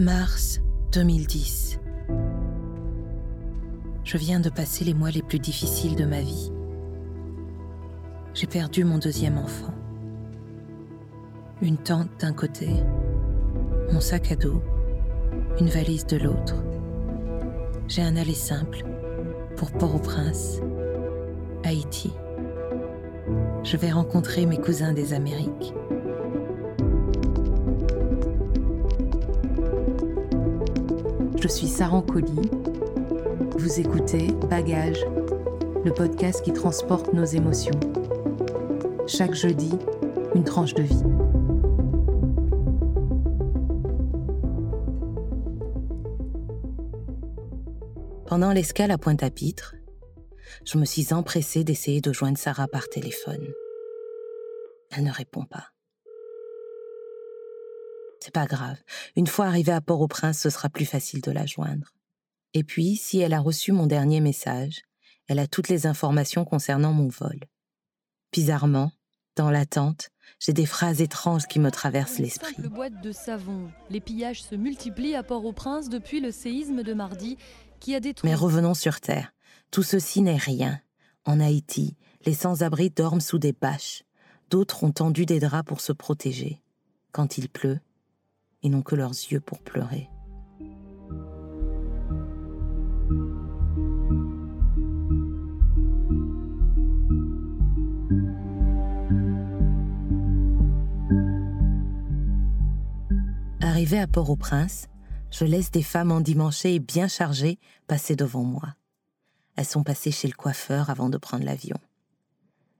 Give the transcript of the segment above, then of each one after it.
Mars 2010. Je viens de passer les mois les plus difficiles de ma vie. J'ai perdu mon deuxième enfant. Une tente d'un côté, mon sac à dos, une valise de l'autre. J'ai un aller simple pour Port-au-Prince, Haïti. Je vais rencontrer mes cousins des Amériques. Je suis Saran Colli. Vous écoutez Bagage, le podcast qui transporte nos émotions. Chaque jeudi, une tranche de vie. Pendant l'escale à Pointe-à-Pitre, je me suis empressée d'essayer de joindre Sarah par téléphone. Elle ne répond pas. C'est pas grave. Une fois arrivée à Port-au-Prince, ce sera plus facile de la joindre. Et puis, si elle a reçu mon dernier message, elle a toutes les informations concernant mon vol. Bizarrement, dans l'attente, j'ai des phrases étranges qui me traversent l'esprit. Le boîte de savon. Les pillages se multiplient à Port-au-Prince depuis le séisme de mardi qui a détruit. Mais revenons sur Terre. Tout ceci n'est rien. En Haïti, les sans-abri dorment sous des bâches. D'autres ont tendu des draps pour se protéger. Quand il pleut, ils n'ont que leurs yeux pour pleurer. Arrivé à Port-au-Prince, je laisse des femmes endimanchées et bien chargées passer devant moi. Elles sont passées chez le coiffeur avant de prendre l'avion.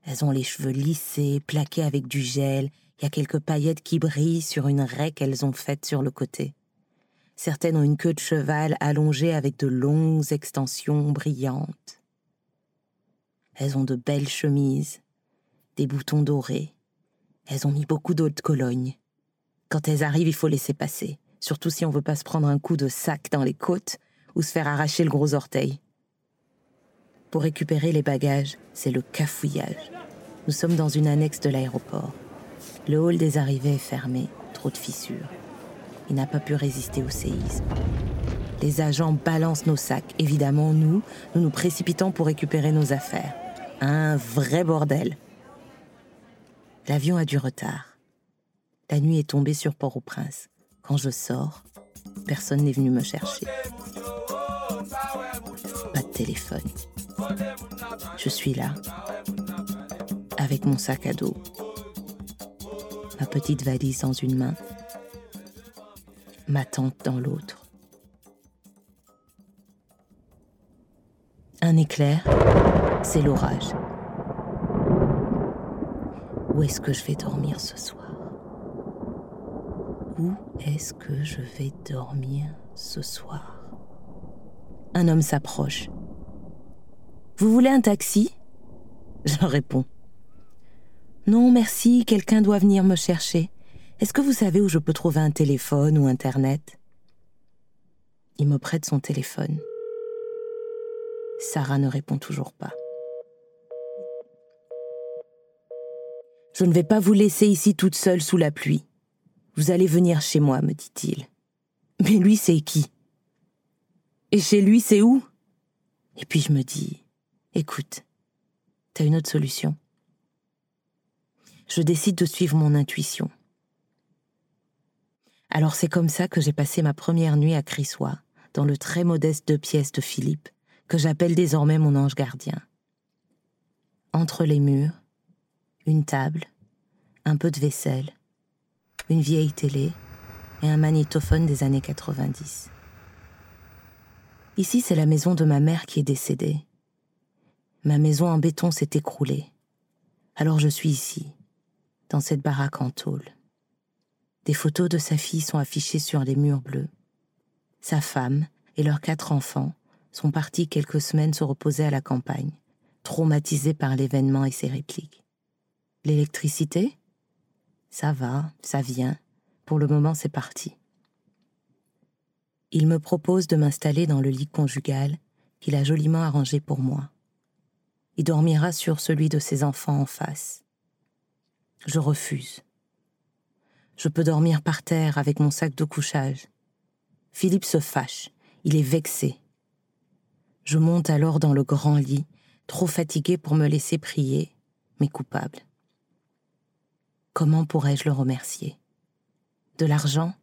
Elles ont les cheveux lissés, plaqués avec du gel, il y a quelques paillettes qui brillent sur une raie qu'elles ont faite sur le côté. Certaines ont une queue de cheval allongée avec de longues extensions brillantes. Elles ont de belles chemises, des boutons dorés. Elles ont mis beaucoup d'eau de Cologne. Quand elles arrivent, il faut laisser passer, surtout si on veut pas se prendre un coup de sac dans les côtes ou se faire arracher le gros orteil. Pour récupérer les bagages, c'est le cafouillage. Nous sommes dans une annexe de l'aéroport. Le hall des arrivées est fermé, trop de fissures. Il n'a pas pu résister au séisme. Les agents balancent nos sacs. Évidemment, nous, nous nous précipitons pour récupérer nos affaires. Un vrai bordel. L'avion a du retard. La nuit est tombée sur Port-au-Prince. Quand je sors, personne n'est venu me chercher. Pas de téléphone. Je suis là, avec mon sac à dos, ma petite valise dans une main, ma tente dans l'autre. Un éclair, c'est l'orage. Où est-ce que je vais dormir ce soir? Où est-ce que je vais dormir ce soir? Un homme s'approche. Vous voulez un taxi? Je réponds. Non, merci, quelqu'un doit venir me chercher. Est-ce que vous savez où je peux trouver un téléphone ou Internet? Il me prête son téléphone. Sarah ne répond toujours pas. Je ne vais pas vous laisser ici toute seule sous la pluie. Vous allez venir chez moi, me dit-il. Mais lui, c'est qui? Et chez lui, c'est où? Et puis je me dis, écoute, t'as une autre solution je décide de suivre mon intuition. Alors c'est comme ça que j'ai passé ma première nuit à Crissois, dans le très modeste deux pièces de Philippe, que j'appelle désormais mon ange gardien. Entre les murs, une table, un peu de vaisselle, une vieille télé et un magnétophone des années 90. Ici, c'est la maison de ma mère qui est décédée. Ma maison en béton s'est écroulée. Alors je suis ici, dans cette baraque en tôle. Des photos de sa fille sont affichées sur les murs bleus. Sa femme et leurs quatre enfants sont partis quelques semaines se reposer à la campagne, traumatisés par l'événement et ses répliques. L'électricité? Ça va, ça vient. Pour le moment, c'est parti. Il me propose de m'installer dans le lit conjugal qu'il a joliment arrangé pour moi. Il dormira sur celui de ses enfants en face. Je refuse. Je peux dormir par terre avec mon sac de couchage. Philippe se fâche, il est vexé. Je monte alors dans le grand lit, trop fatigué pour me laisser prier, mais coupable. Comment pourrais-je le remercier? De l'argent?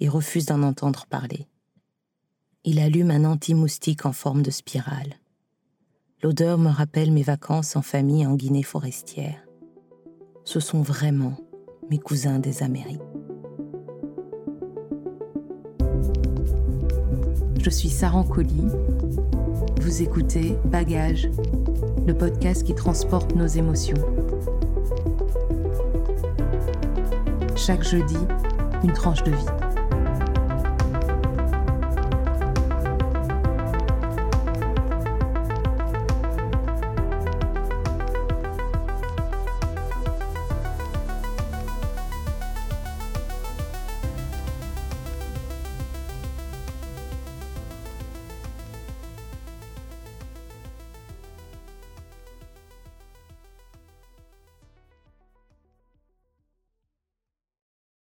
Il refuse d'en entendre parler. Il allume un anti-moustique en forme de spirale. L'odeur me rappelle mes vacances en famille en Guinée forestière. Ce sont vraiment mes cousins des Amériques. Je suis Sarah Colli. Vous écoutez Bagage, le podcast qui transporte nos émotions. Chaque jeudi, une tranche de vie.